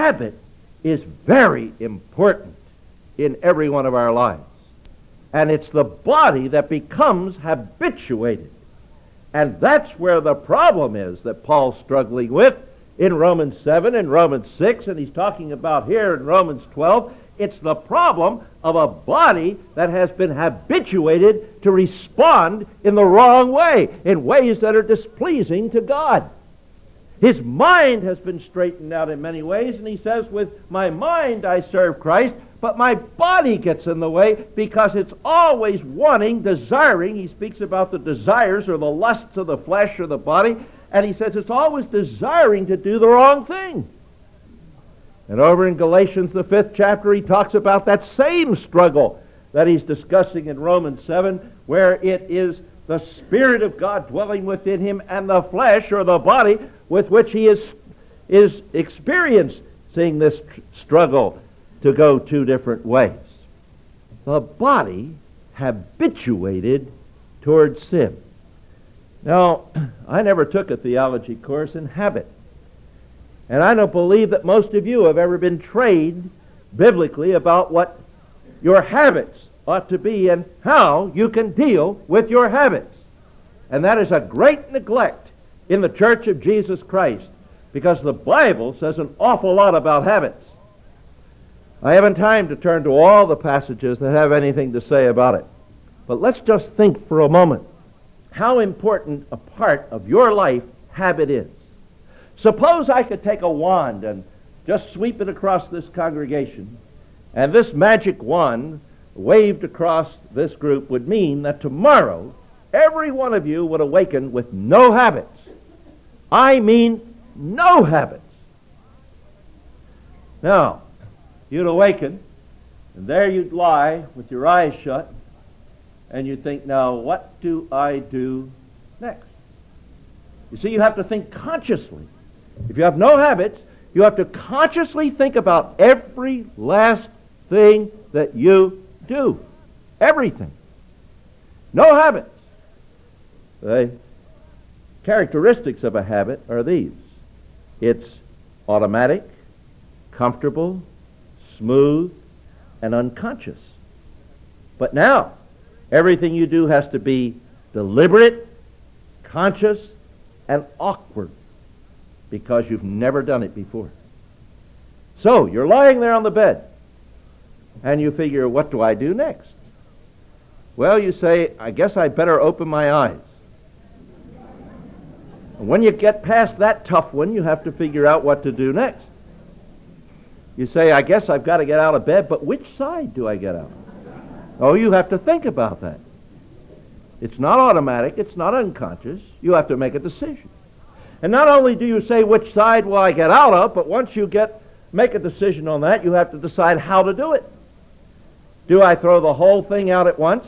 habit is very important in every one of our lives. And it's the body that becomes habituated. And that's where the problem is that Paul's struggling with in Romans 7 and Romans 6, and he's talking about here in Romans 12. It's the problem of a body that has been habituated to respond in the wrong way, in ways that are displeasing to God. His mind has been straightened out in many ways, and he says, With my mind I serve Christ, but my body gets in the way because it's always wanting, desiring. He speaks about the desires or the lusts of the flesh or the body, and he says it's always desiring to do the wrong thing. And over in Galatians, the fifth chapter, he talks about that same struggle that he's discussing in Romans 7, where it is the Spirit of God dwelling within him and the flesh or the body with which he is, is experiencing this tr- struggle to go two different ways. The body habituated towards sin. Now, I never took a theology course in habit. And I don't believe that most of you have ever been trained biblically about what your habits ought to be and how you can deal with your habits. And that is a great neglect in the church of Jesus Christ because the Bible says an awful lot about habits. I haven't time to turn to all the passages that have anything to say about it. But let's just think for a moment how important a part of your life habit is. Suppose I could take a wand and just sweep it across this congregation, and this magic wand waved across this group would mean that tomorrow every one of you would awaken with no habits. I mean, no habits. Now, you'd awaken, and there you'd lie with your eyes shut, and you'd think, now, what do I do next? You see, you have to think consciously. If you have no habits, you have to consciously think about every last thing that you do. Everything. No habits. The characteristics of a habit are these it's automatic, comfortable, smooth, and unconscious. But now, everything you do has to be deliberate, conscious, and awkward because you've never done it before. So, you're lying there on the bed, and you figure, what do I do next? Well, you say, I guess I better open my eyes. And when you get past that tough one, you have to figure out what to do next. You say, I guess I've got to get out of bed, but which side do I get out? Of? Oh, you have to think about that. It's not automatic, it's not unconscious. You have to make a decision. And not only do you say which side will I get out of, but once you get make a decision on that, you have to decide how to do it. Do I throw the whole thing out at once?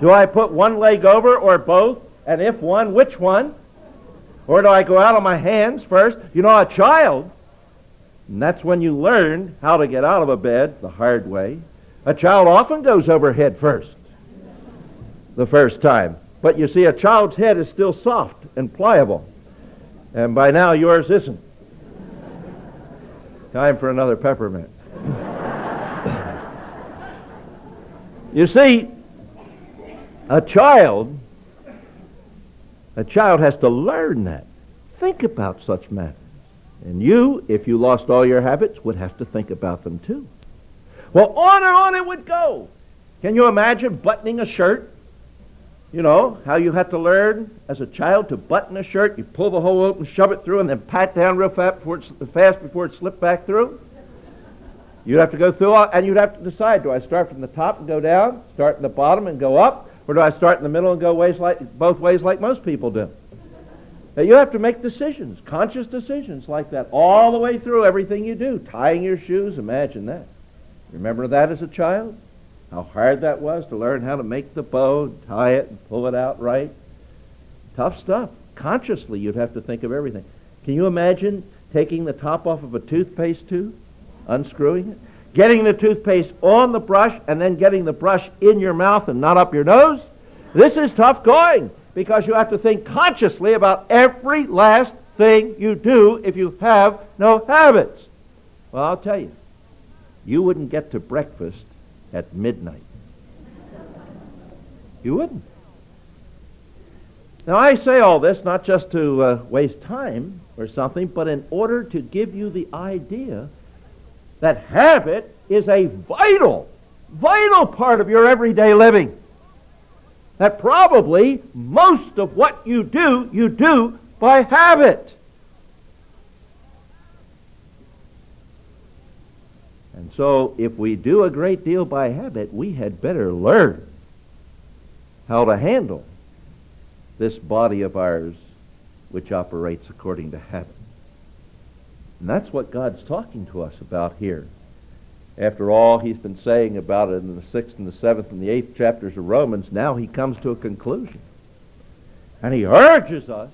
do I put one leg over or both? And if one, which one? Or do I go out on my hands first? You know, a child, and that's when you learn how to get out of a bed the hard way. A child often goes over head first the first time. But you see, a child's head is still soft and pliable. And by now, yours isn't. Time for another peppermint. You see, a child, a child has to learn that. Think about such matters. And you, if you lost all your habits, would have to think about them too. Well, on and on it would go. Can you imagine buttoning a shirt? You know, how you had to learn as a child to button a shirt. You pull the hole open, shove it through, and then pat down real fast before, it, fast before it slipped back through. You'd have to go through, all, and you'd have to decide, do I start from the top and go down, start in the bottom and go up, or do I start in the middle and go ways like, both ways like most people do? Now, you have to make decisions, conscious decisions like that, all the way through everything you do. Tying your shoes, imagine that. Remember that as a child? How hard that was to learn how to make the bow, tie it, and pull it out right. Tough stuff. Consciously, you'd have to think of everything. Can you imagine taking the top off of a toothpaste tube, unscrewing it, getting the toothpaste on the brush, and then getting the brush in your mouth and not up your nose? This is tough going because you have to think consciously about every last thing you do if you have no habits. Well, I'll tell you, you wouldn't get to breakfast at midnight. You wouldn't. Now, I say all this not just to uh, waste time or something, but in order to give you the idea that habit is a vital, vital part of your everyday living. That probably most of what you do, you do by habit. And so, if we do a great deal by habit, we had better learn how to handle this body of ours which operates according to habit. And that's what God's talking to us about here. After all he's been saying about it in the sixth and the seventh and the eighth chapters of Romans, now he comes to a conclusion. And he urges us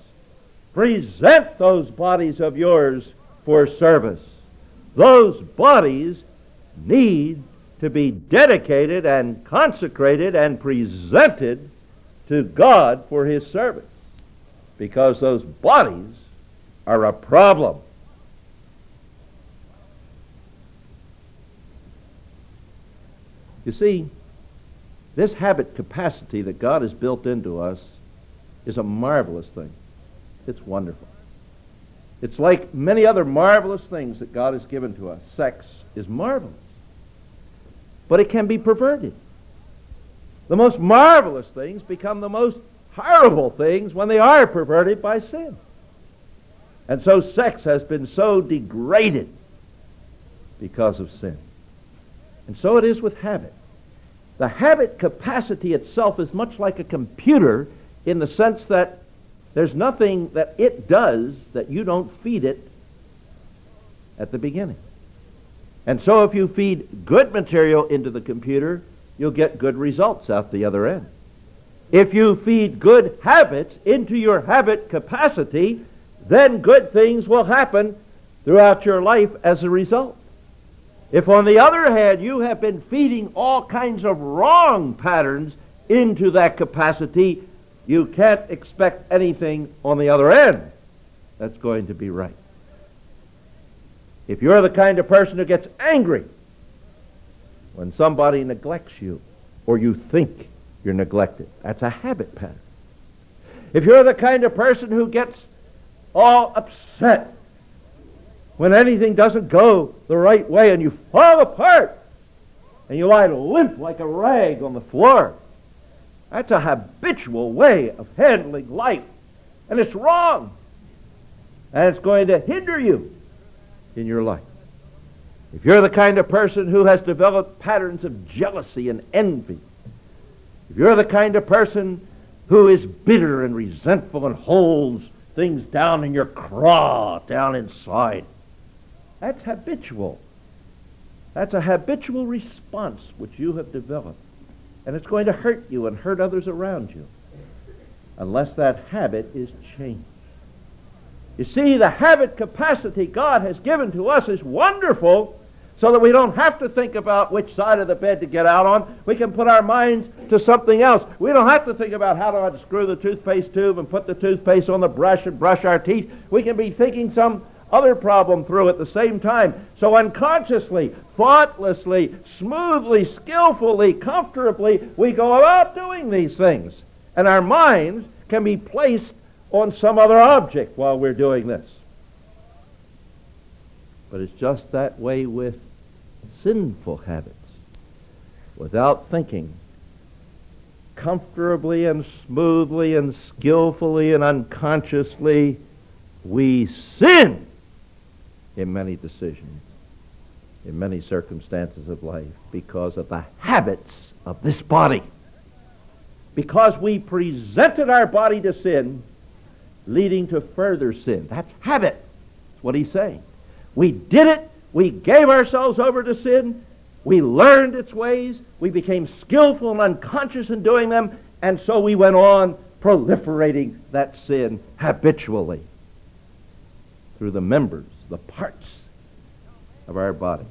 present those bodies of yours for service. Those bodies need to be dedicated and consecrated and presented to God for his service because those bodies are a problem. You see, this habit capacity that God has built into us is a marvelous thing. It's wonderful. It's like many other marvelous things that God has given to us. Sex is marvelous. But it can be perverted. The most marvelous things become the most horrible things when they are perverted by sin. And so sex has been so degraded because of sin. And so it is with habit. The habit capacity itself is much like a computer in the sense that there's nothing that it does that you don't feed it at the beginning. And so if you feed good material into the computer, you'll get good results out the other end. If you feed good habits into your habit capacity, then good things will happen throughout your life as a result. If, on the other hand, you have been feeding all kinds of wrong patterns into that capacity, you can't expect anything on the other end that's going to be right. If you're the kind of person who gets angry when somebody neglects you or you think you're neglected, that's a habit pattern. If you're the kind of person who gets all upset when anything doesn't go the right way and you fall apart and you lie limp like a rag on the floor. That's a habitual way of handling life. And it's wrong. And it's going to hinder you in your life. If you're the kind of person who has developed patterns of jealousy and envy, if you're the kind of person who is bitter and resentful and holds things down in your craw, down inside, that's habitual. That's a habitual response which you have developed. And it's going to hurt you and hurt others around you unless that habit is changed. You see, the habit capacity God has given to us is wonderful so that we don't have to think about which side of the bed to get out on. We can put our minds to something else. We don't have to think about how to unscrew the toothpaste tube and put the toothpaste on the brush and brush our teeth. We can be thinking some other problem through at the same time. So unconsciously, thoughtlessly, smoothly, skillfully, comfortably, we go about doing these things. And our minds can be placed on some other object while we're doing this. But it's just that way with sinful habits. Without thinking, comfortably and smoothly and skillfully and unconsciously, we sin in many decisions, in many circumstances of life, because of the habits of this body. Because we presented our body to sin, leading to further sin. That's habit. That's what he's saying. We did it. We gave ourselves over to sin. We learned its ways. We became skillful and unconscious in doing them. And so we went on proliferating that sin habitually through the members the parts of our body.